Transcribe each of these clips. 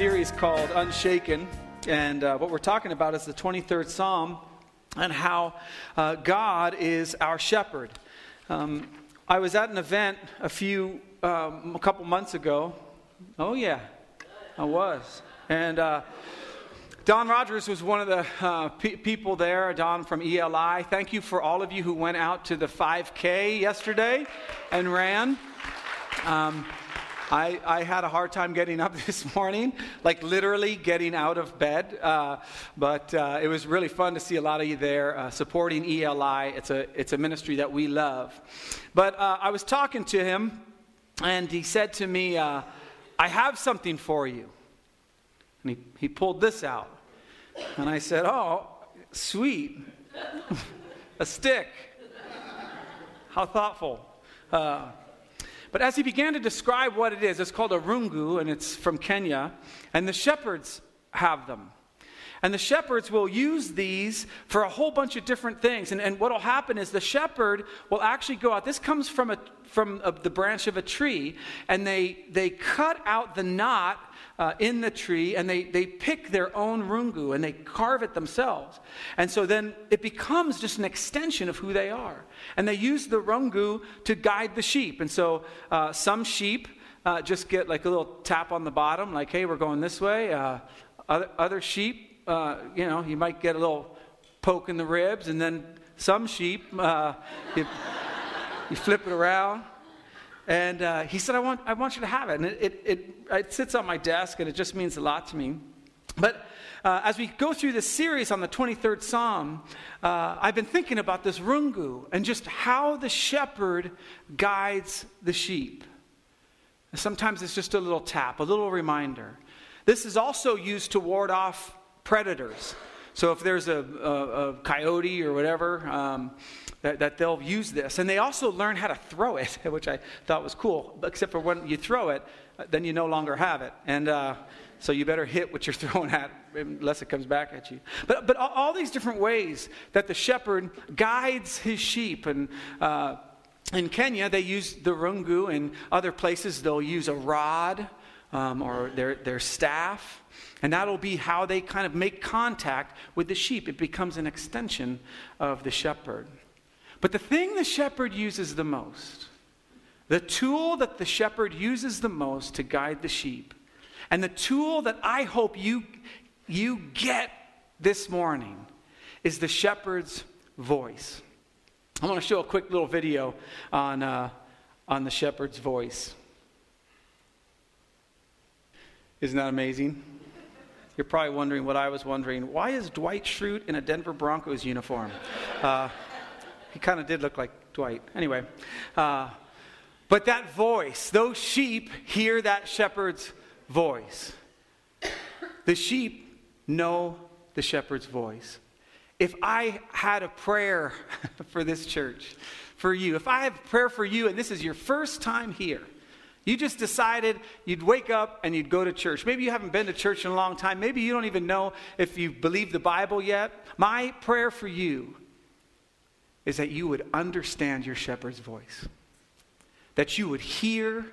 Series called Unshaken, and uh, what we're talking about is the 23rd Psalm and how uh, God is our shepherd. Um, I was at an event a few, um, a couple months ago. Oh, yeah, I was. And uh, Don Rogers was one of the uh, pe- people there, Don from ELI. Thank you for all of you who went out to the 5K yesterday and ran. Um, I, I, had a hard time getting up this morning, like literally getting out of bed. Uh, but uh, it was really fun to see a lot of you there uh, supporting ELI. It's a, it's a ministry that we love. But uh, I was talking to him, and he said to me, uh, I have something for you. And he, he pulled this out. And I said, Oh, sweet. a stick. How thoughtful. Uh, but as he began to describe what it is, it's called a rungu, and it's from Kenya, and the shepherds have them. And the shepherds will use these for a whole bunch of different things. And, and what will happen is the shepherd will actually go out. This comes from, a, from a, the branch of a tree, and they, they cut out the knot uh, in the tree and they, they pick their own rungu and they carve it themselves. And so then it becomes just an extension of who they are. And they use the rungu to guide the sheep. And so uh, some sheep uh, just get like a little tap on the bottom, like, hey, we're going this way. Uh, other, other sheep, uh, you know, you might get a little poke in the ribs. And then some sheep, uh, you flip it around. And uh, he said, I want, I want you to have it. And it, it, it, it, sits on my desk, and it just means a lot to me. But uh, as we go through this series on the 23rd Psalm, uh, I've been thinking about this rungu and just how the shepherd guides the sheep. Sometimes it's just a little tap, a little reminder. This is also used to ward off predators. So if there's a, a, a coyote or whatever, um, that, that they'll use this. And they also learn how to throw it, which I thought was cool, except for when you throw it, uh, then you no longer have it. And uh, so you better hit what you're throwing at unless it comes back at you. But, but all, all these different ways that the shepherd guides his sheep. And uh, in Kenya, they use the rungu. In other places, they'll use a rod um, or their, their staff. And that'll be how they kind of make contact with the sheep. It becomes an extension of the shepherd. But the thing the shepherd uses the most, the tool that the shepherd uses the most to guide the sheep, and the tool that I hope you, you get this morning is the shepherd's voice. I want to show a quick little video on, uh, on the shepherd's voice. Isn't that amazing? You're probably wondering what I was wondering. Why is Dwight Schrute in a Denver Broncos uniform? Uh, he kind of did look like Dwight. Anyway, uh, but that voice, those sheep hear that shepherd's voice. The sheep know the shepherd's voice. If I had a prayer for this church, for you, if I have a prayer for you and this is your first time here, you just decided you'd wake up and you'd go to church. Maybe you haven't been to church in a long time. Maybe you don't even know if you believe the Bible yet. My prayer for you is that you would understand your shepherd's voice, that you would hear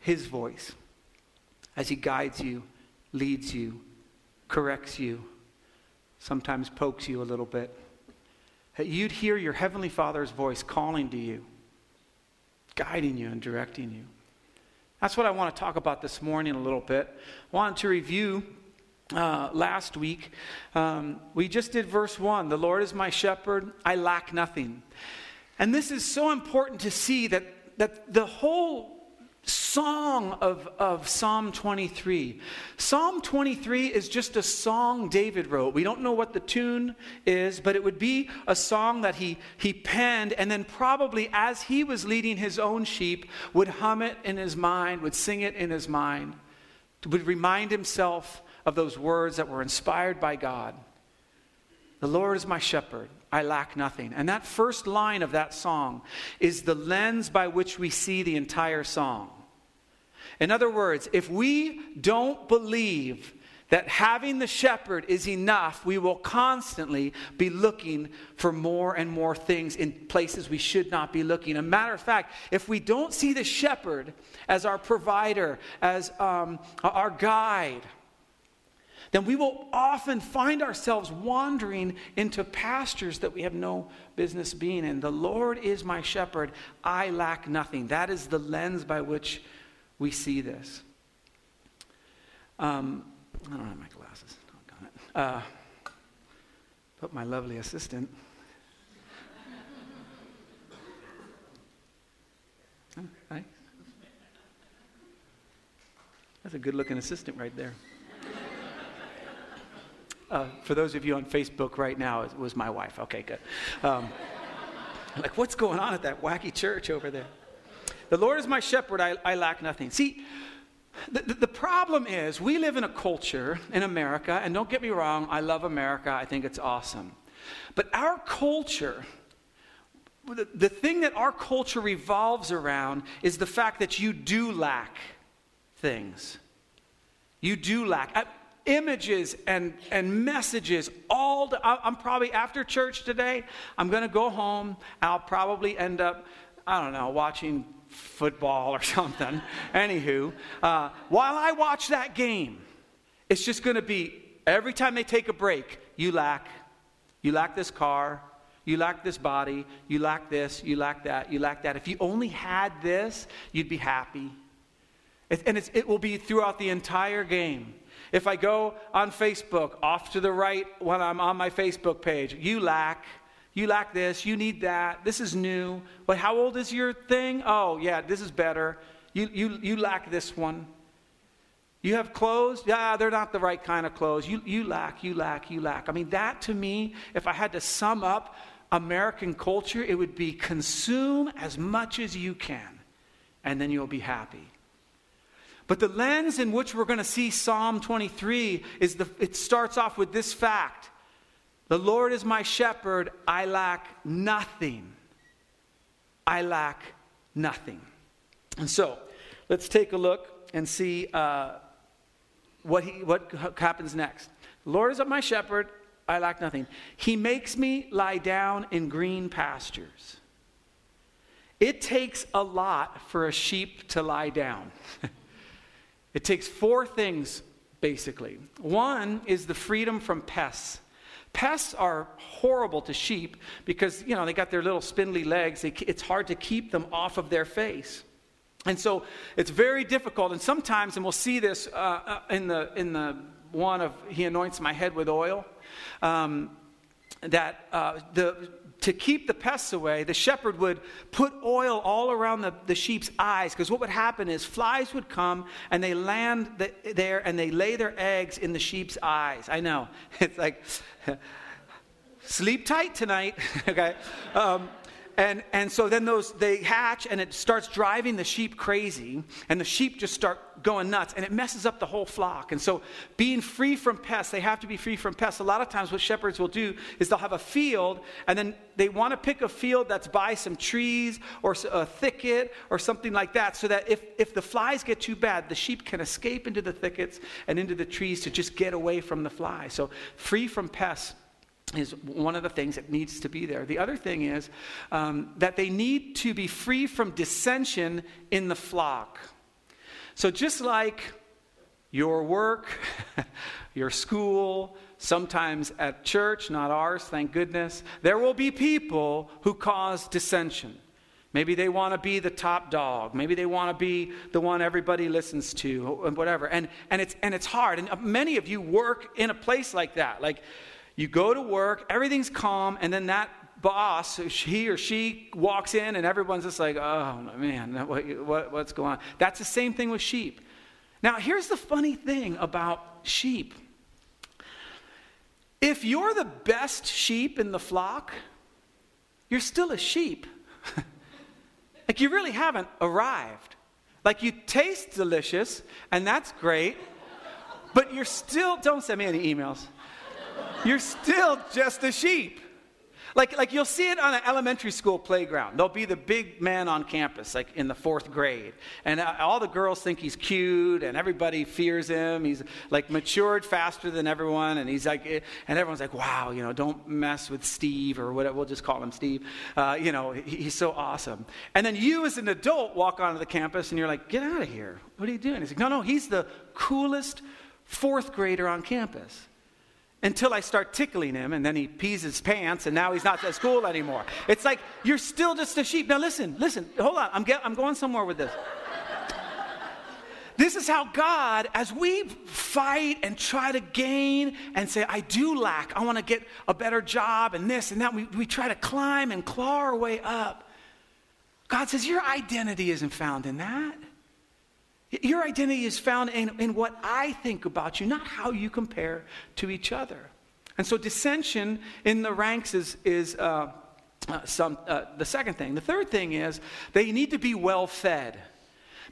his voice as he guides you, leads you, corrects you, sometimes pokes you a little bit. That you'd hear your Heavenly Father's voice calling to you, guiding you, and directing you. That's what I want to talk about this morning a little bit. I wanted to review uh, last week, um, we just did verse 1 The Lord is my shepherd, I lack nothing. And this is so important to see that, that the whole song of, of Psalm 23. Psalm 23 is just a song David wrote. We don't know what the tune is, but it would be a song that he, he penned, and then probably as he was leading his own sheep, would hum it in his mind, would sing it in his mind, would remind himself of those words that were inspired by God. The Lord is my shepherd. I lack nothing. And that first line of that song is the lens by which we see the entire song. In other words, if we don't believe that having the shepherd is enough, we will constantly be looking for more and more things in places we should not be looking. A matter of fact, if we don't see the shepherd as our provider, as um, our guide, then we will often find ourselves wandering into pastures that we have no business being in. The Lord is my shepherd, I lack nothing. That is the lens by which we see this. Um, I don't have my glasses. Uh, but my lovely assistant. oh, hi. That's a good looking assistant right there. Uh, for those of you on Facebook right now, it was my wife. Okay, good. Um, like, what's going on at that wacky church over there? The Lord is my shepherd, I, I lack nothing. See, the, the, problem is, we live in a culture in America, and don't get me wrong, I love America, I think it's awesome. But our culture, the, the thing that our culture revolves around is the fact that you do lack things. You do lack. I, images and, and messages all the, i'm probably after church today i'm going to go home i'll probably end up i don't know watching football or something. Anywho, uh, while I watch that game, it's just going to be every time they take a break, you lack, you lack this car, you lack this body, you lack this, you lack that, you lack that. If you only had this, you'd be happy. It, and it's it will be throughout the entire game. If I go on Facebook, off to the right when I'm on my Facebook page, you lack, you lack this, you need that, this is new. But how old is your thing? Oh, yeah, this is better. You, you, you lack this one. You have clothes? Yeah, they're not the right kind of clothes. You, you lack, you lack, you lack. I mean, that to me, if I had to sum up American culture, it would be consume as much as you can, and then you'll be happy. But the lens in which we're going to see Psalm 23 is the, it starts off with this fact the Lord is my shepherd, I lack nothing. I lack nothing. And so, let's take a look and see uh, what, he, what happens next. The Lord is my shepherd, I lack nothing. He makes me lie down in green pastures. It takes a lot for a sheep to lie down. it takes four things, basically. One is the freedom from pests. Pests are horrible to sheep because, you know, they got their little spindly legs. They, it's hard to keep them off of their face. And so it's very difficult. And sometimes, and we'll see this uh, uh, in, the, in the one of He anoints my head with oil, um, that uh, the, to keep the pests away, the shepherd would put oil all around the, the sheep's eyes because what would happen is flies would come and they land the, there and they lay their eggs in the sheep's eyes. I know. It's like, sleep tight tonight, okay? Um, and, and so then those they hatch and it starts driving the sheep crazy and the sheep just start going nuts and it messes up the whole flock. And so being free from pests they have to be free from pests. A lot of times what shepherds will do is they'll have a field and then they want to pick a field that's by some trees or a thicket or something like that so that if, if the flies get too bad the sheep can escape into the thickets and into the trees to just get away from the flies so free from pests is one of the things that needs to be there. The other thing is um, that they need to be free from dissension in the flock. So, just like your work, your school, sometimes at church, not ours, thank goodness, there will be people who cause dissension. Maybe they want to be the top dog. Maybe they want to be the one everybody listens to, whatever. And, and, it's, and it's hard. And many of you work in a place like that. Like, you go to work, everything's calm, and then that boss, he or she walks in, and everyone's just like, oh man, what, what, what's going on? That's the same thing with sheep. Now, here's the funny thing about sheep if you're the best sheep in the flock, you're still a sheep. like you really haven't arrived. Like you taste delicious, and that's great, but you're still, don't send me any emails you're still just a sheep. Like, like you'll see it on an elementary school playground. There'll be the big man on campus, like in the fourth grade. And uh, all the girls think he's cute, and everybody fears him. He's like matured faster than everyone. And he's like, eh, and everyone's like, wow, you know, don't mess with Steve, or whatever. We'll just call him Steve. Uh, you know, he, he's so awesome. And then you, as an adult, walk onto the campus, and you're like, get out of here. What are you doing? He's like, no, no, he's the coolest fourth grader on campus until I start tickling him, and then he pees his pants, and now he's not at school anymore. It's like you're still just a sheep. Now, listen, listen, hold on. I'm, get, I'm going somewhere with this. This is how God, as we fight and try to gain and say, I do lack, I want to get a better job and this and that, we, we try to climb and claw our way up. God says, Your identity isn't found in that. Your identity is found in, in what I think about you, not how you compare to each other. And so dissension in the ranks is, is uh, uh, some, uh, the second thing. The third thing is they need to be well fed.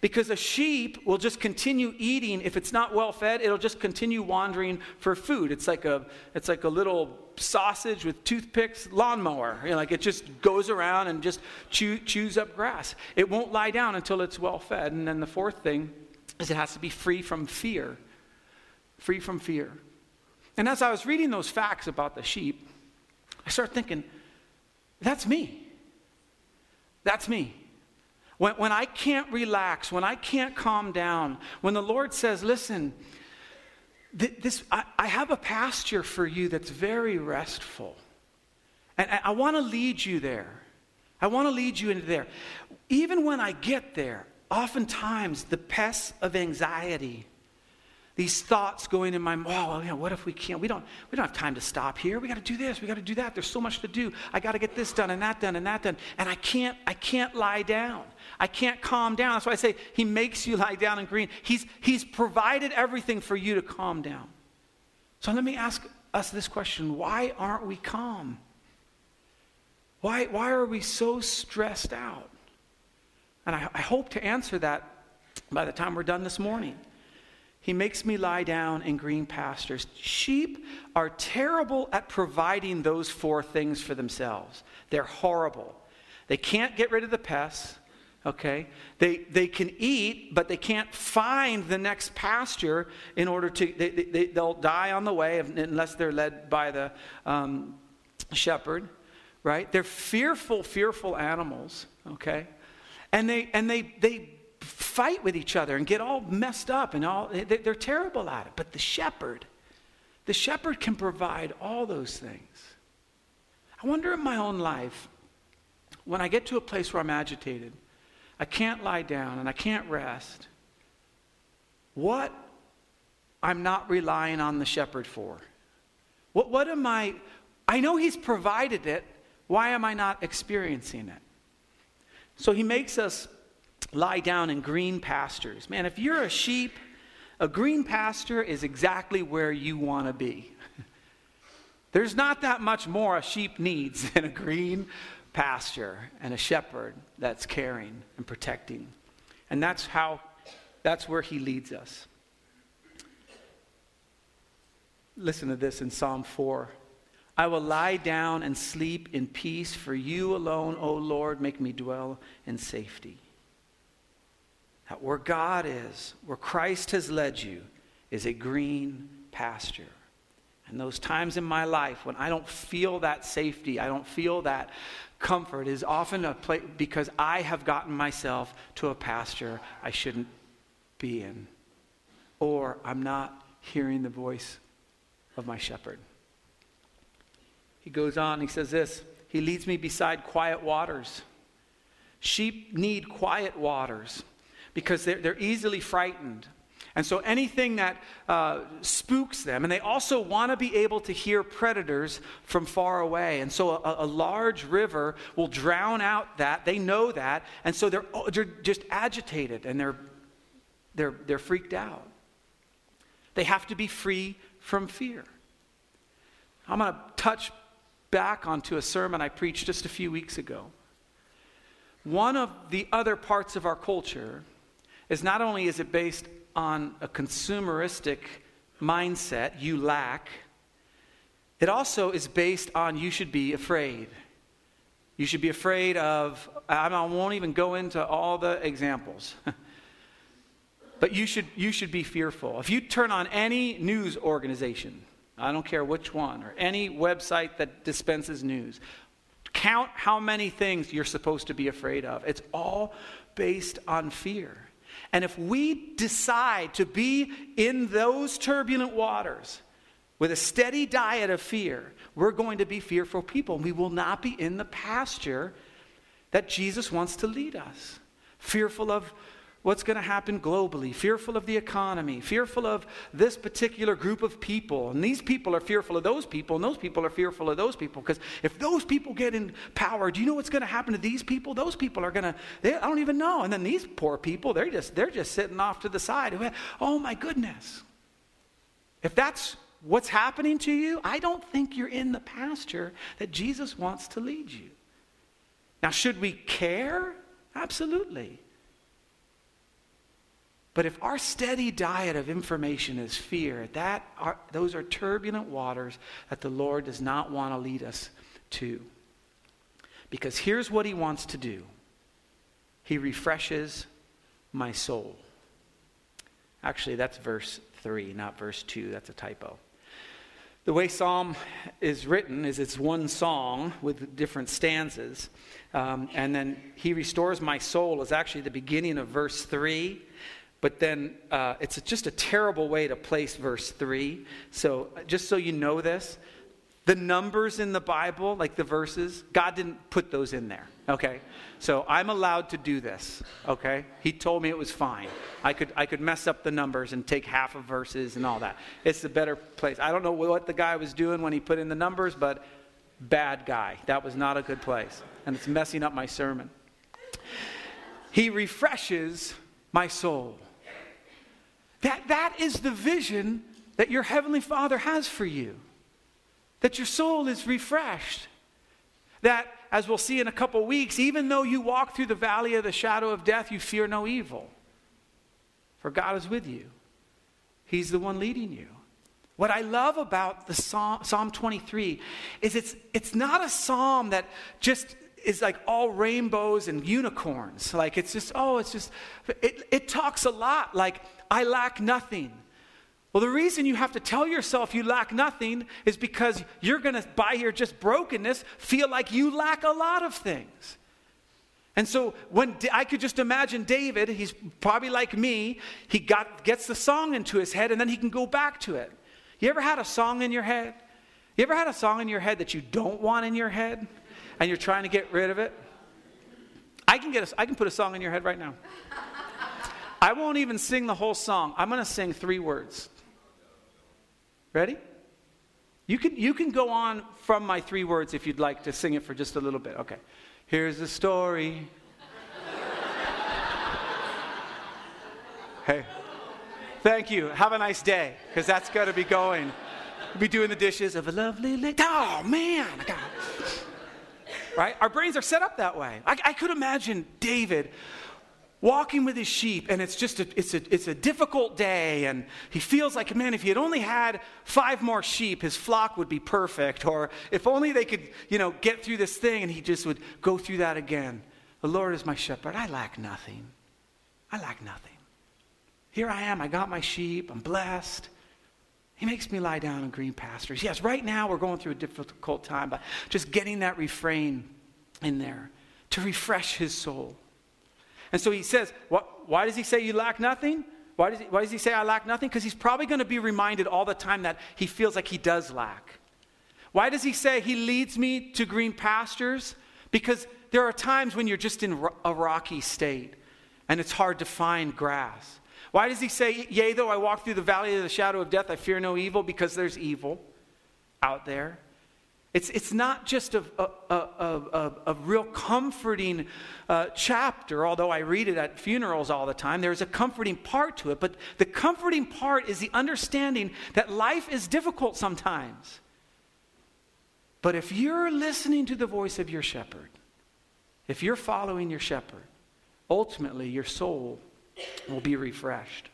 Because a sheep will just continue eating. If it's not well fed, it'll just continue wandering for food. It's like a, it's like a little sausage with toothpicks lawnmower. You know, like it just goes around and just chew, chews up grass. It won't lie down until it's well fed. And then the fourth thing is it has to be free from fear. Free from fear. And as I was reading those facts about the sheep, I started thinking, that's me. That's me. When, when I can't relax, when I can't calm down, when the Lord says, listen, th- this, I, I have a pasture for you that's very restful. And I, I want to lead you there. I want to lead you into there. Even when I get there, oftentimes the pests of anxiety these thoughts going in my mind, oh, you know, what if we can't? We don't, we don't have time to stop here. We got to do this. We got to do that. There's so much to do. I got to get this done and that done and that done. And I can't, I can't lie down. I can't calm down. That's why I say he makes you lie down in green. He's, he's provided everything for you to calm down. So let me ask us this question. Why aren't we calm? Why, why are we so stressed out? And I, I hope to answer that by the time we're done this morning. He makes me lie down in green pastures. Sheep are terrible at providing those four things for themselves. They're horrible. They can't get rid of the pests, okay? They, they can eat, but they can't find the next pasture in order to, they, they, they'll die on the way unless they're led by the um, shepherd, right? They're fearful, fearful animals, okay? And they, and they, they fight with each other and get all messed up and all they're terrible at it. But the shepherd the shepherd can provide all those things. I wonder in my own life when i get to a place where i'm agitated i can't lie down and i can't rest what i'm not relying on the shepherd for? What, what am i i know he's provided it. Why am i not experiencing it? So he makes us lie down in green pastures. Man, if you're a sheep, a green pasture is exactly where you want to be. There's not that much more a sheep needs than a green pasture and a shepherd that's caring and protecting. And that's how that's where he leads us. Listen to this in Psalm 4. I will lie down and sleep in peace, for you alone, O Lord, make me dwell in safety. Where God is, where Christ has led you, is a green pasture. And those times in my life when I don't feel that safety, I don't feel that comfort, is often a place because I have gotten myself to a pasture I shouldn't be in. Or I'm not hearing the voice of my shepherd. He goes on, he says this He leads me beside quiet waters. Sheep need quiet waters because they're, they're easily frightened. And so anything that uh, spooks them, and they also want to be able to hear predators from far away. And so a, a, large river will drown out that. They know that. And so they're, they're just agitated and they're, they're, they're freaked out. They have to be free from fear. I'm going to touch back onto a sermon I preached just a few weeks ago. One of the other parts of our culture is not only is it based on a consumeristic mindset, you lack, it also is based on you should be afraid. You should be afraid of, I won't even go into all the examples. but you should, you should be fearful. If you turn on any news organization, I don't care which one, or any website that dispenses news, count how many things you're supposed to be afraid of. It's all based on fear. And if we decide to be in those turbulent waters, with a steady diet of fear, we're going to be fearful people. We will not be in the pasture that Jesus wants to lead us. Fearful of what's going to happen globally, fearful of the economy, fearful of this particular group of people. And these people are fearful of those people, and those people are fearful of those people. Because if those people get in power, do you know what's going to happen to these people? Those people are going to, they, I don't even know. And then these poor people, they're just, they're just sitting off to the side. Oh my goodness. If that's what's happening to you, I don't think you're in the pasture that Jesus wants to lead you. Now, should we care? Absolutely. But if our steady diet of information is fear, that are, those are turbulent waters that the Lord does not want to lead us to. Because here's what he wants to do He refreshes my soul. Actually, that's verse 3, not verse 2. That's a typo. The way Psalm is written is it's one song with different stanzas. Um, and then He restores my soul is actually the beginning of verse 3. But then uh, it's just a terrible way to place verse 3. So just so you know this, the numbers in the Bible, like the verses, God didn't put those in there. Okay? So I'm allowed to do this, okay? He told me it was fine. I could, I could mess up the numbers and take half of verses and all that. It's a better place. I don't know what the guy was doing when he put in the numbers, but bad guy. That was not a good place. And it's messing up my sermon. He refreshes my soul. That, that is the vision that your Heavenly Father has for you. That your soul is refreshed. That as we'll see in a couple weeks, even though you walk through the valley of the shadow of death, you fear no evil. For God is with you, He's the one leading you. What I love about the Psalm, psalm 23 is it's, it's not a psalm that just is like all rainbows and unicorns. Like it's just, oh, it's just, it, it talks a lot like, I lack nothing. Well, the reason you have to tell yourself you lack nothing is because you're going to, by your just brokenness, feel like you lack a lot of things. And so when I could just imagine David, he's probably like me, he got, gets the song into his head and then he can go back to it. You ever had a song in your head? You ever had a song in your head that you don't want in your head and you're trying to get rid of it? I can, get a, I can put a song in your head right now. I won't even sing the whole song. I'm going to sing three words. Ready? You can, you can go on from my three words if you'd like to sing it for just a little bit. Okay. Here's the story. hey. Thank you. Have a nice day, because that's got to be going. Be doing the dishes of a lovely lake. Oh, man. Right? Our brains are set up that way. I, I could imagine David walking with his sheep and it's just a, it's, a, it's a difficult day and he feels like man if he had only had five more sheep his flock would be perfect. Or if only they could you know get through this thing and he just would go through that again. The lord is my shepherd. I lack nothing. I lack nothing. Here i am. I got my sheep. I'm blessed he makes me lie down in green pastures yes right now we're going through a difficult time but just getting that refrain in there to refresh his soul and so he says, what, why does he say you lack nothing? Why does, he, why does he say I lack nothing? Because he's probably going to be reminded all the time that he feels like he does lack. Why does he say he leads me to green pastures? Because there are times when you're just in a rocky state and it's hard to find grass. Why does he say, Yea, though I walk through the valley of the shadow of death, I fear no evil? Because there's evil out there. It's, it's not just a, a, a, a, real comforting uh, chapter, although I read it at funerals all the time. There's a comforting part to it, but the comforting part is the understanding that life is difficult sometimes. But if you're listening to the voice of your shepherd, if you're following your shepherd, ultimately your soul will be refreshed.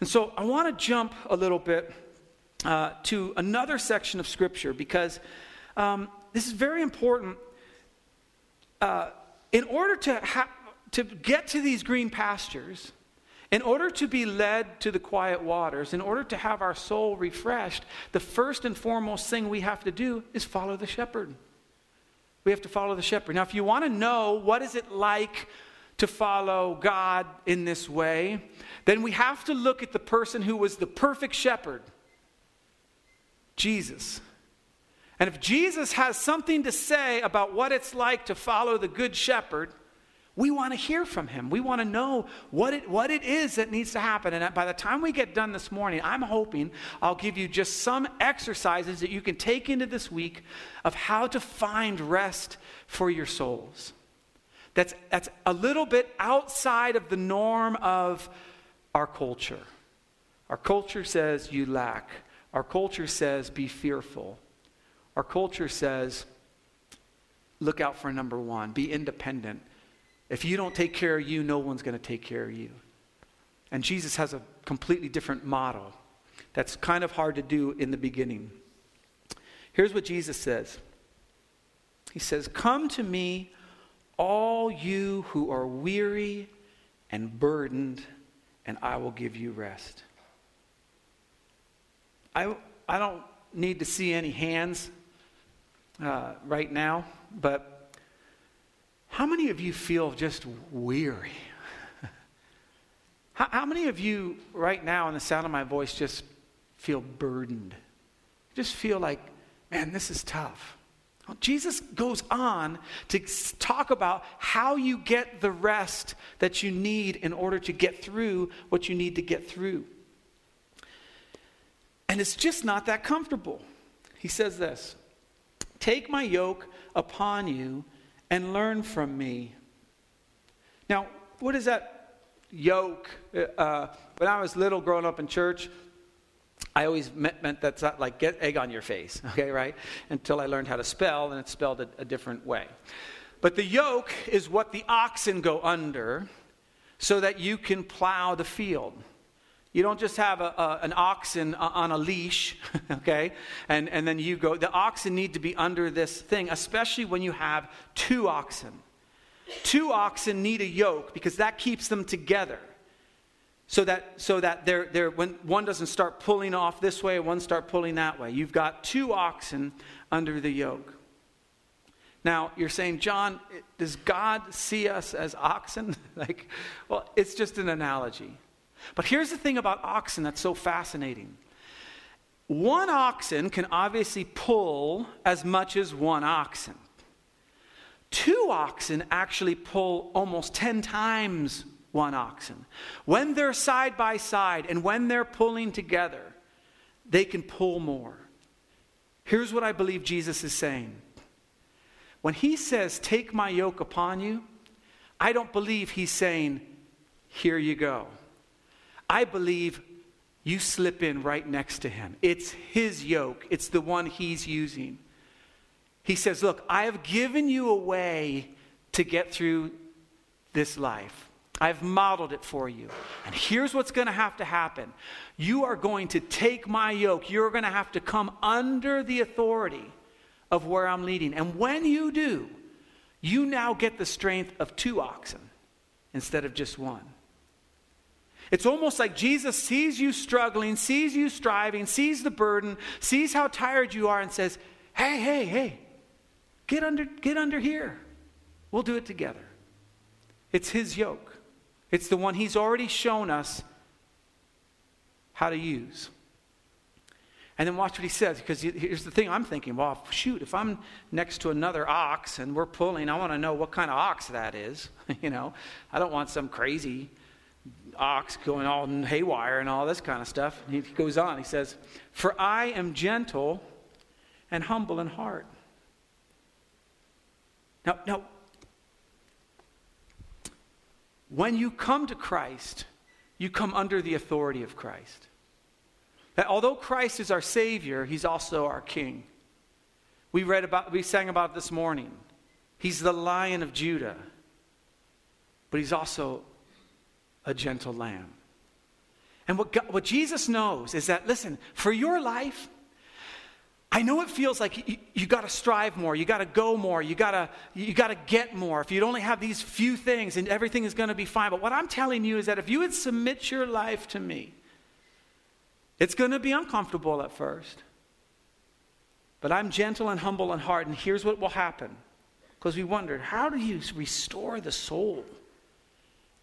And so I want to jump a little bit uh, to another section of Scripture because um, this is very important. Uh, in order to, ha- to get to these green pastures, in order to be led to the quiet waters, in order to have our soul refreshed, the first and foremost thing we have to do is follow the shepherd. We have to follow the shepherd. Now, if you want to know what is it like to follow God in this way, then we have to look at the person who was the perfect shepherd, Jesus. And if Jesus has something to say about what it's like to follow the good shepherd, we want to hear from him. We want to know what it, what it is that needs to happen. And by the time we get done this morning, I'm hoping I'll give you just some exercises that you can take into this week of how to find rest for your souls. That's, that's a little bit outside of the norm of our culture. Our culture says you lack, our culture says be fearful. Our culture says look out for number one, be independent if you don't take care of you, no one's going to take care of you. And Jesus has a completely different model that's kind of hard to do in the beginning. Here's what Jesus says He says, Come to me, all you who are weary and burdened, and I will give you rest. I, I don't need to see any hands uh, right now, but how many of you feel just weary? how, how, many of you, right now, in the sound of my voice, just feel burdened? Just feel like, man, this is tough. Well, Jesus goes on to talk about how you get the rest that you need in order to get through what you need to get through. And it's just not that comfortable. He says this Take my yoke upon you and learn from me. Now, what is that yoke? Uh, when I was little growing up in church, I always meant, meant that's not like get egg on your face, okay, right? Until I learned how to spell, and it's spelled a, a different way. But the yoke is what the oxen go under so that you can plow the field. You don't just have a, a, an oxen uh, on a leash, okay? And, and then you go. The oxen need to be under this thing, especially when you have two oxen. Two oxen need a yoke because that keeps them together. So that, so that they're, they're, when one doesn't start pulling off this way, one start pulling that way. You've got two oxen under the yoke. Now, you're saying, John, does God see us as oxen? like, well, it's just an analogy. But here's the thing about oxen that's so fascinating. One oxen can obviously pull as much as one oxen. Two oxen actually pull almost 10 times one oxen. When they're side by side and when they're pulling together, they can pull more. Here's what I believe Jesus is saying. When he says, Take my yoke upon you, I don't believe he's saying, Here you go. I believe you slip in right next to him. It's his yoke, it's the one he's using. He says, Look, I have given you a way to get through this life. I've modeled it for you. And here's what's going to have to happen you are going to take my yoke, you're going to have to come under the authority of where I'm leading. And when you do, you now get the strength of two oxen instead of just one. It's almost like Jesus sees you struggling, sees you striving, sees the burden, sees how tired you are, and says, Hey, hey, hey, get under, get under here. We'll do it together. It's his yoke, it's the one he's already shown us how to use. And then watch what he says, because here's the thing I'm thinking, well, shoot, if I'm next to another ox and we're pulling, I want to know what kind of ox that is. you know, I don't want some crazy ox going all haywire and all this kind of stuff. He goes on, he says, For I am gentle and humble in heart. Now, now, when you come to Christ, you come under the authority of Christ. That although Christ is our Savior, He's also our King. We read about, we sang about this morning. He's the Lion of Judah, but He's also a gentle lamb. And what, God, what Jesus knows is that, listen, for your life, I know it feels like you, you got to strive more, you got to go more, you got to you got to get more. If you'd only have these few things and everything is going to be fine. But what I'm telling you is that if you would submit your life to me, it's going to be uncomfortable at first. But I'm gentle and humble and hard, and here's what will happen. Because we wondered, how do you restore the soul?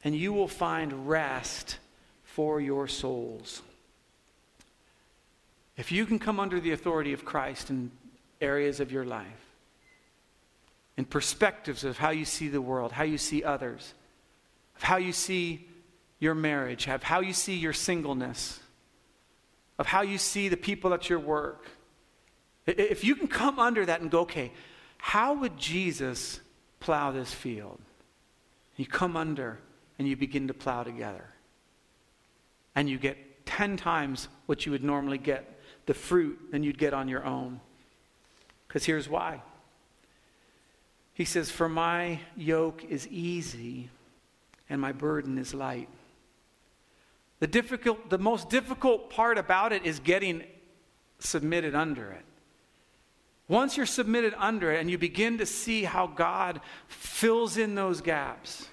And you will find rest for your souls. If you can come under the authority of Christ in areas of your life, in perspectives of how you see the world, how you see others, of how you see your marriage, of how you see your singleness, of how you see the people at your work, if you can come under that and go, okay, how would Jesus plow this field? You come under and you begin to plow together. And you get 10 times what you would normally get the fruit than you'd get on your own. Because here's why. He says, For my yoke is easy and my burden is light. The, difficult, the most difficult part about it is getting submitted under it. Once you're submitted under it and you begin to see how God fills in those gaps,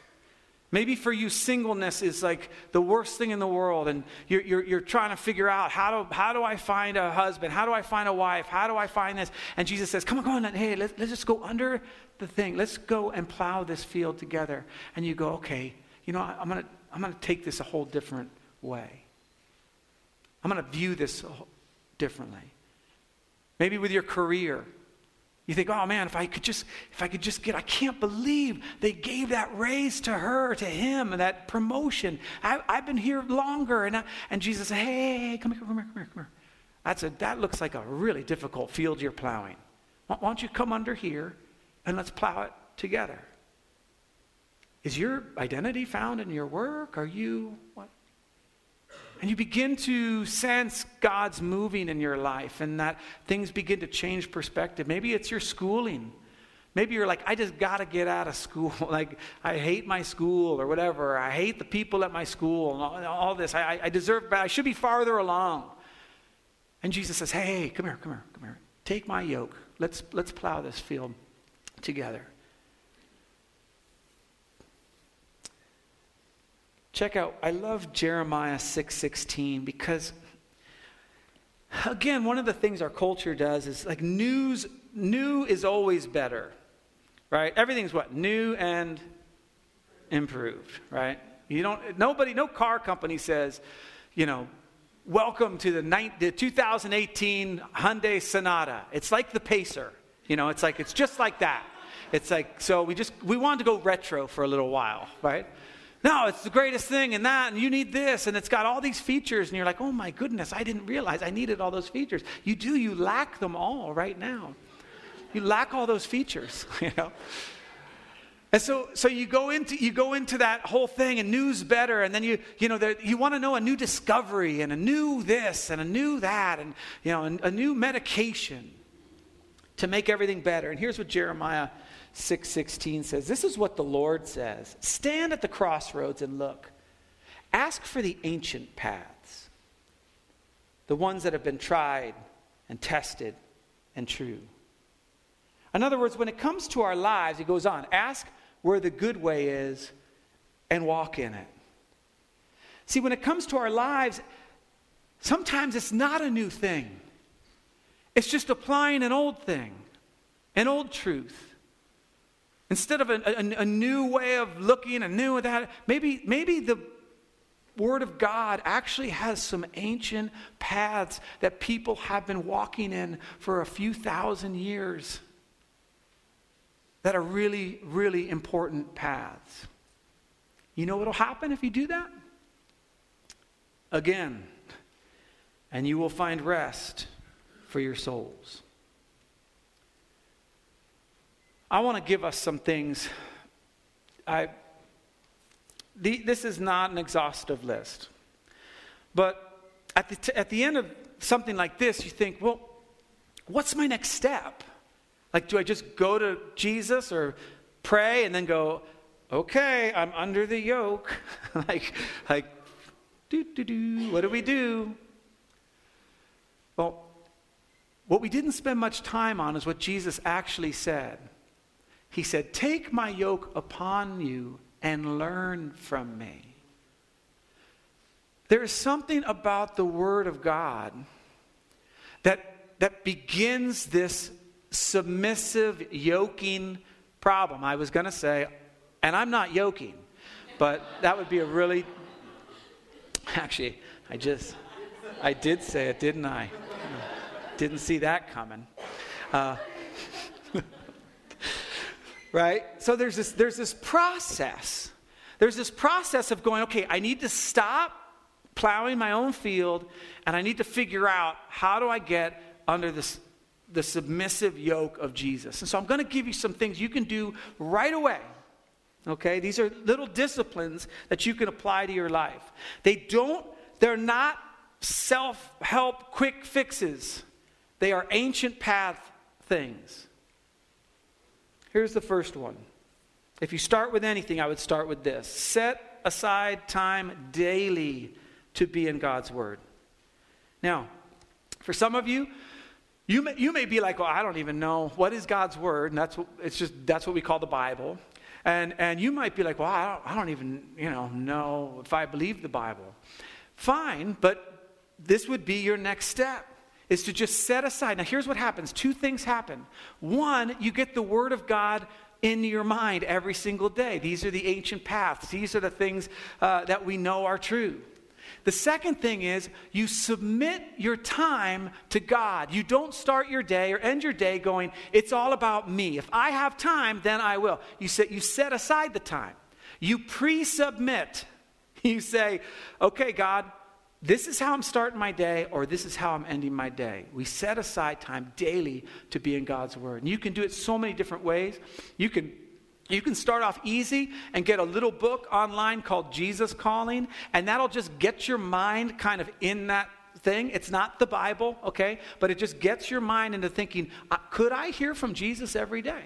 Maybe for you, singleness is like the worst thing in the world, and you're, you're, you're, trying to figure out how do, how do I find a husband? How do I find a wife? How do I find this? And Jesus says, Come on, come on, hey, let's, let's just go under the thing. Let's go and plow this field together. And you go, Okay, you know, I'm going to I'm going to take this a whole different way. I'm going to view this differently. Maybe with your career. You think, oh man, if I could just, if I could just get, I can't believe they gave that raise to her, to him, and that promotion. I, have been here longer. And, I, and Jesus said, hey, come here, come here, come here, come here. That's a, that looks like a really difficult field you're plowing. Why don't you come under here and let's plow it together? Is your identity found in your work? Are you, what? And you begin to sense God's moving in your life and that things begin to change perspective. Maybe it's your schooling. Maybe you're like, I just got to get out of school. like, I hate my school or whatever. I hate the people at my school and all, all this. I, I deserve, I should be farther along. And Jesus says, Hey, come here, come here, come here. Take my yoke. Let's, let's plow this field together. Check out, I love Jeremiah 6:16 because again, one of the things our culture does is like news new is always better. Right? Everything's what? New and improved, right? You don't nobody no car company says, you know, welcome to the, ni- the 2018 Hyundai Sonata. It's like the Pacer. You know, it's like it's just like that. It's like so we just we wanted to go retro for a little while, right? No, it's the greatest thing and that, and you need this, and it's got all these features, and you're like, oh my goodness, I didn't realize I needed all those features. You do, you lack them all right now. You lack all those features, you know. And so, so you go into you go into that whole thing, and news better, and then you you know there, you want to know a new discovery and a new this and a new that, and you know a, a new medication to make everything better. And here's what Jeremiah 6:16 says, "This is what the Lord says: Stand at the crossroads and look. Ask for the ancient paths, the ones that have been tried and tested and true." In other words, when it comes to our lives, he goes on, ask where the good way is and walk in it. See, when it comes to our lives, sometimes it's not a new thing. It's just applying an old thing, an old truth. Instead of a, a, a new way of looking, a new that, maybe, maybe the Word of God actually has some ancient paths that people have been walking in for a few thousand years that are really, really important paths. You know what will happen if you do that? Again, and you will find rest for your souls. I want to give us some things. I, the, this is not an exhaustive list. But at the, t- at the end of something like this, you think, well, what's my next step? Like, do I just go to Jesus or pray and then go, okay, I'm under the yoke? like, like, Do, do, do. What do we do? Well, what we didn't spend much time on is what Jesus actually said. He said, Take my yoke upon you and learn from me. There is something about the Word of God that, that begins this submissive yoking problem. I was going to say, and I'm not yoking, but that would be a really. Actually, I just. I did say it, didn't I? Didn't see that coming. Uh, right? So there's this, there's this process. There's this process of going, okay, I need to stop plowing my own field and I need to figure out how do I get under this, the submissive yoke of Jesus. And so I'm going to give you some things you can do right away. Okay? These are little disciplines that you can apply to your life. They don't, they're not self help quick fixes, they are ancient path things. Here's the first one. If you start with anything, I would start with this set aside time daily to be in God's Word. Now, for some of you, you may, you may be like, well, I don't even know what is God's Word, and that's what, it's just, that's what we call the Bible. And, and you might be like, well, I don't, I don't even, you know, know if I believe the Bible. Fine, but this would be your next step is to just set aside. Now, here's what happens two things happen. One, you get the Word of God in your mind every single day. These are the ancient paths, these are the things uh, that we know are true. The second thing is you submit your time to God. You don't start your day or end your day going, it's all about me. If I have time, then I will. You set, you set aside the time. You pre submit. You say, okay, God, this is how I'm starting my day, or this is how I'm ending my day. We set aside time daily to be in God's Word. And you can do it so many different ways. You can you can start off easy and get a little book online called Jesus Calling, and that'll just get your mind kind of in that thing. It's not the Bible, okay? But it just gets your mind into thinking, uh, could I hear from Jesus every day?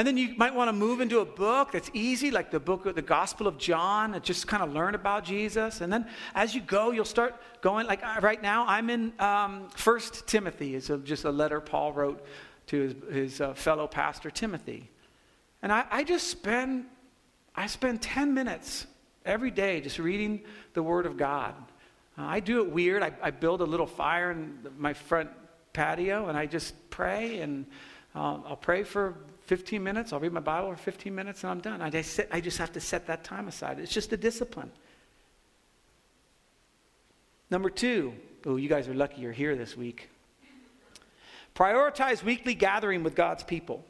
And then you might want to move into a book that's easy, like the book of the Gospel of John, and just kind of learn about Jesus. And then as you go, you'll start going, like uh, right now, I'm in um, First Timothy. It's a, just a letter Paul wrote to his, his uh, fellow pastor Timothy. And I, I just spend, I spend 10 minutes every day just reading the Word of God. Uh, I do it weird. I, I, build a little fire in my front patio and I just pray and uh, I'll pray for 15 minutes. I'll read my Bible for 15 minutes and I'm done. I just, I just have to set that time aside. It's just a discipline. Number two, oh, you guys are lucky you're here this week. Prioritize weekly gathering with God's people.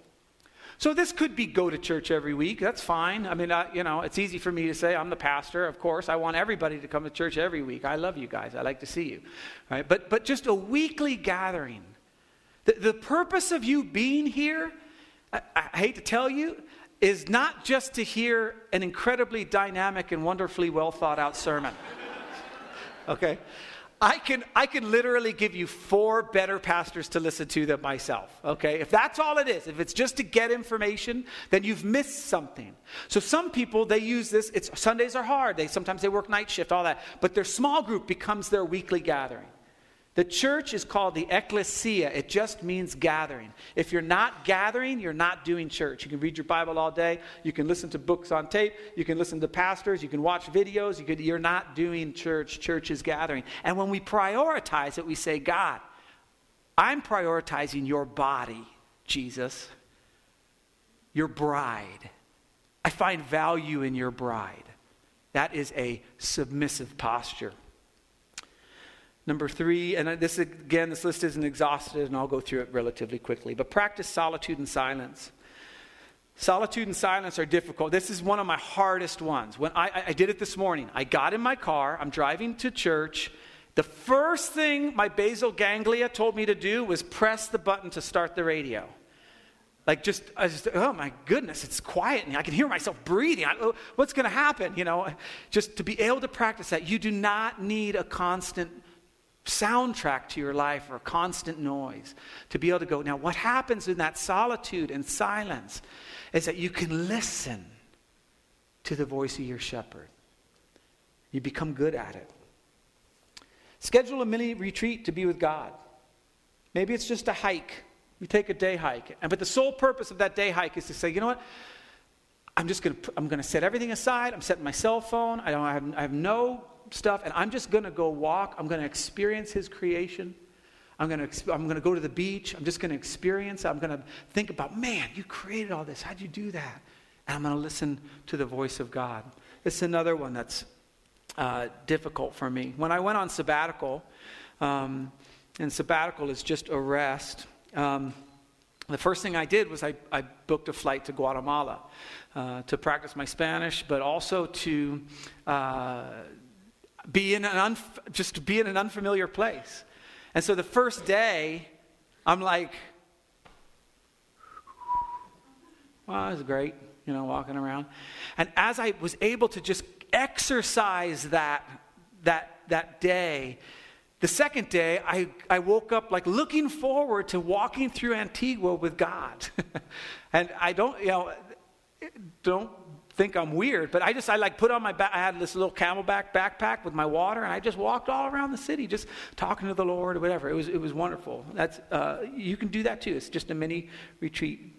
So this could be go to church every week. That's fine. I mean, you know, it's easy for me to say I'm the pastor. Of course, I want everybody to come to church every week. I love you guys. I like to see you. Right? But but just a weekly gathering. The, the purpose of you being here, I, I hate to tell you, is not just to hear an incredibly dynamic and wonderfully well thought out sermon. okay? I can, I can literally give you four better pastors to listen to than myself, okay? If that's all it is, if it's just to get information, then you've missed something. So some people, they use this, it's, Sundays are hard. They, sometimes they work night shift, all that. But their small group becomes their weekly gathering. The church is called the ecclesia. It just means gathering. If you're not gathering, you're not doing church. You can read your Bible all day. You can listen to books on tape. You can listen to pastors. You can watch videos. You could, you're not doing church. Church is gathering. And when we prioritize it, we say, God, I'm prioritizing your body, Jesus, your bride. I find value in your bride. That is a submissive posture. Number three, and this again, this list isn't exhaustive, and I'll go through it relatively quickly, but practice solitude and silence. Solitude and silence are difficult. This is one of my hardest ones. When I, I did it this morning, I got in my car, I'm driving to church. The first thing my basal ganglia told me to do was press the button to start the radio. Like just, I just, oh my goodness, it's quiet and I can hear myself breathing. I, oh, what's going to happen? You know, just to be able to practice that. You do not need a constant soundtrack to your life or constant noise to be able to go now what happens in that solitude and silence is that you can listen to the voice of your shepherd You become good at it. Schedule a mini retreat to be with God. Maybe it's just a hike. You take a day hike. And, but the sole purpose of that day hike is to say, you know what? I'm just going to I'm going to set everything aside. I'm setting my cell phone. I don't I have, I have no stuff and I'm just going to go walk. I'm going to experience his creation. I'm going to I'm going to go to the beach. I'm just going to experience. I'm going to think about, man, you created all this. How'd you do that? And I'm going to listen to the voice of God. It's another one that's uh, difficult for me. When I went on sabbatical, um, and sabbatical is just a rest. Um, the first thing I did was I, I booked a flight to Guatemala uh, to practice my Spanish, but also to uh, be in an unf- just be in an unfamiliar place. And so the first day, I'm like, "Wow, this is great," you know, walking around. And as I was able to just exercise that that that day, the second day, I, I woke up like looking forward to walking through Antigua with God. and I don't, you know, don't think I'm weird, but I just, I like put on my back, I had this little CamelBak backpack with my water, and I just walked all around the city just talking to the Lord or whatever. It was, it was wonderful. That's, uh, you can do that too. It's just a mini retreat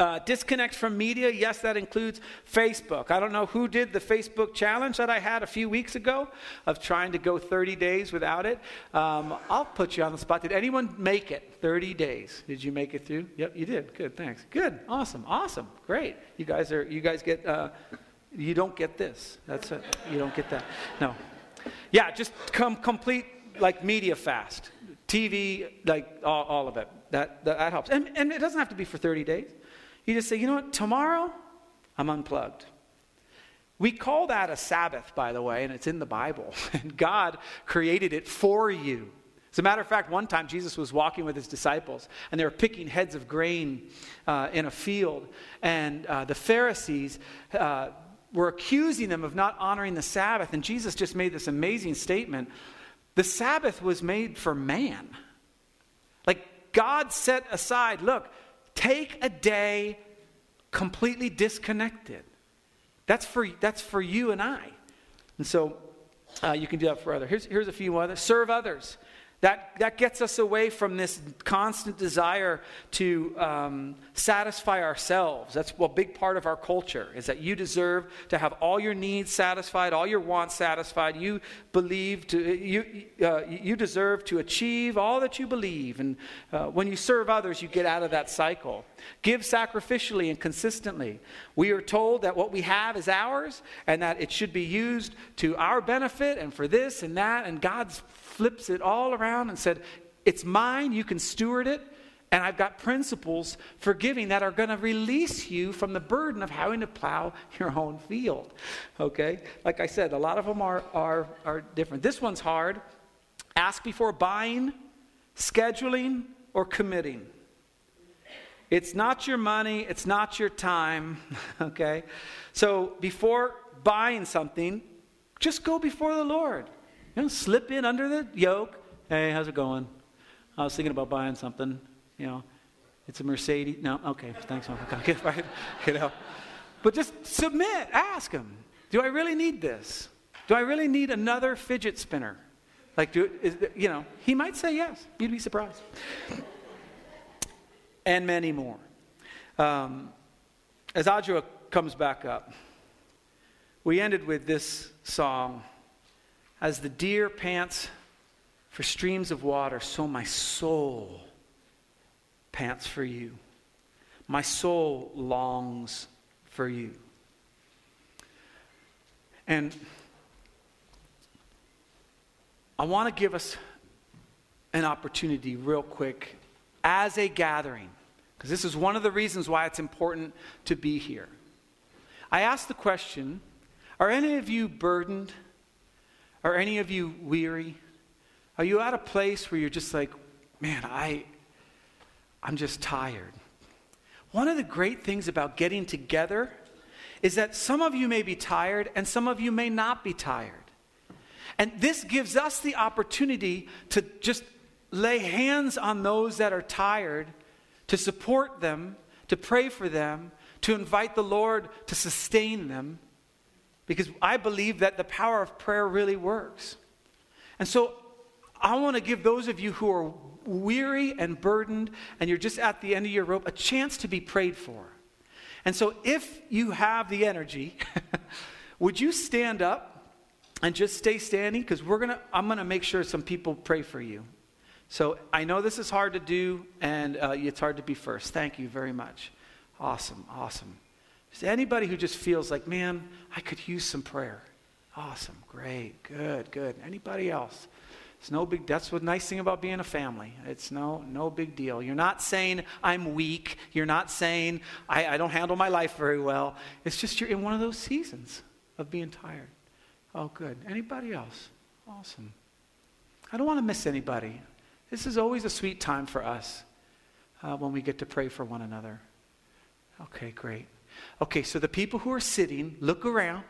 uh, disconnect from media, yes, that includes Facebook. I don't know who did the Facebook challenge that I had a few weeks ago of trying to go 30 days without it. Um, I'll put you on the spot. Did anyone make it 30 days? Did you make it through? Yep, you did. Good, thanks. Good, awesome, awesome, great. You guys are, you guys get, uh, you don't get this. That's it. You don't get that. No. Yeah, just come complete like media fast. TV, like all, all of it. That, that, that helps. And, and it doesn't have to be for 30 days. You just say, you know what, tomorrow I'm unplugged. We call that a Sabbath, by the way, and it's in the Bible. And God created it for you. As a matter of fact, one time Jesus was walking with his disciples, and they were picking heads of grain uh, in a field. And uh, the Pharisees uh, were accusing them of not honoring the Sabbath. And Jesus just made this amazing statement The Sabbath was made for man. Like God set aside, look, Take a day completely disconnected. That's for, that's for you and I. And so uh, you can do that for others. Here's, here's a few others. Serve others. That, that gets us away from this constant desire to um, satisfy ourselves. That's a big part of our culture, is that you deserve to have all your needs satisfied, all your wants satisfied. You believe to, you, uh, you deserve to achieve all that you believe. And uh, when you serve others, you get out of that cycle. Give sacrificially and consistently. We are told that what we have is ours and that it should be used to our benefit and for this and that. And God's flips it all around and said, It's mine, you can steward it, and I've got principles for giving that are going to release you from the burden of having to plow your own field. Okay? Like I said, a lot of them are, are, are different. This one's hard. Ask before buying, scheduling, or committing. It's not your money, it's not your time, okay? So before buying something, just go before the Lord. You know, slip in under the yoke. Hey, how's it going? I was thinking about buying something. You know, it's a Mercedes. No, okay, thanks. Okay, right. You know, but just submit. Ask him. Do I really need this? Do I really need another fidget spinner? Like, do is, you know? He might say yes. You'd be surprised. and many more. Um, as Audra comes back up, we ended with this song. As the deer pants for streams of water, so my soul pants for you. My soul longs for you. And I want to give us an opportunity, real quick, as a gathering, because this is one of the reasons why it's important to be here. I ask the question Are any of you burdened? Are any of you weary? Are you at a place where you're just like, man, I, I'm just tired? One of the great things about getting together is that some of you may be tired and some of you may not be tired. And this gives us the opportunity to just lay hands on those that are tired, to support them, to pray for them, to invite the Lord to sustain them because I believe that the power of prayer really works. And so I want to give those of you who are weary and burdened and you're just at the end of your rope a chance to be prayed for. And so if you have the energy, would you stand up and just stay standing because we're going to I'm going to make sure some people pray for you. So I know this is hard to do and uh, it's hard to be first. Thank you very much. Awesome, awesome. Is anybody who just feels like, man, I could use some prayer? Awesome, great, good, good. Anybody else? It's no big. That's the nice thing about being a family. It's no no big deal. You're not saying I'm weak. You're not saying I, I don't handle my life very well. It's just you're in one of those seasons of being tired. Oh, good. Anybody else? Awesome. I don't want to miss anybody. This is always a sweet time for us uh, when we get to pray for one another. Okay, great. Okay, so the people who are sitting, look around,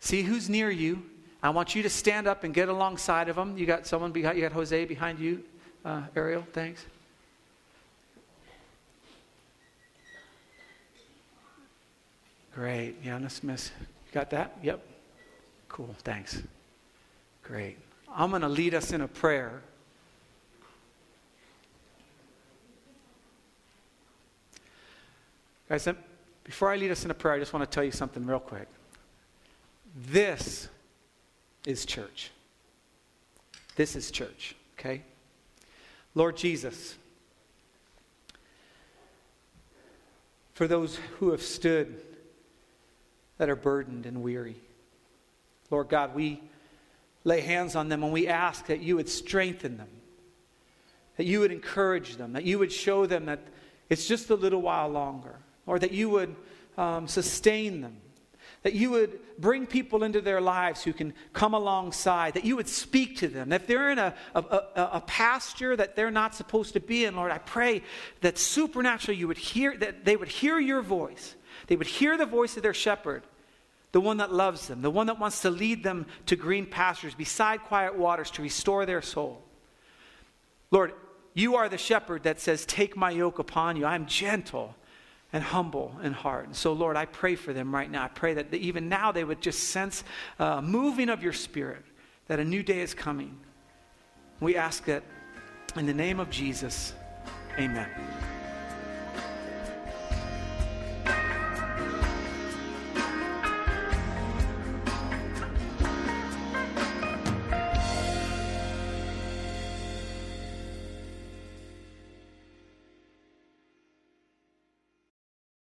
see who's near you. I want you to stand up and get alongside of them. You got someone behind, you got Jose behind you. Uh, Ariel, thanks. Great. Yeah, let's miss. You got that? Yep. Cool. Thanks. Great. I'm going to lead us in a prayer. Guys, before I lead us in a prayer, I just want to tell you something real quick. This is church. This is church, okay? Lord Jesus, for those who have stood that are burdened and weary, Lord God, we lay hands on them and we ask that you would strengthen them, that you would encourage them, that you would show them that it's just a little while longer or that you would um, sustain them, that you would bring people into their lives who can come alongside, that you would speak to them. If they're in a, a, a, a pasture that they're not supposed to be in, Lord, I pray that supernaturally you would hear, that they would hear your voice. They would hear the voice of their shepherd, the one that loves them, the one that wants to lead them to green pastures, beside quiet waters to restore their soul. Lord, you are the shepherd that says, Take my yoke upon you. I'm gentle and humble in heart. And so, Lord, I pray for them right now. I pray that even now they would just sense uh, moving of your spirit, that a new day is coming. We ask that in the name of Jesus, amen.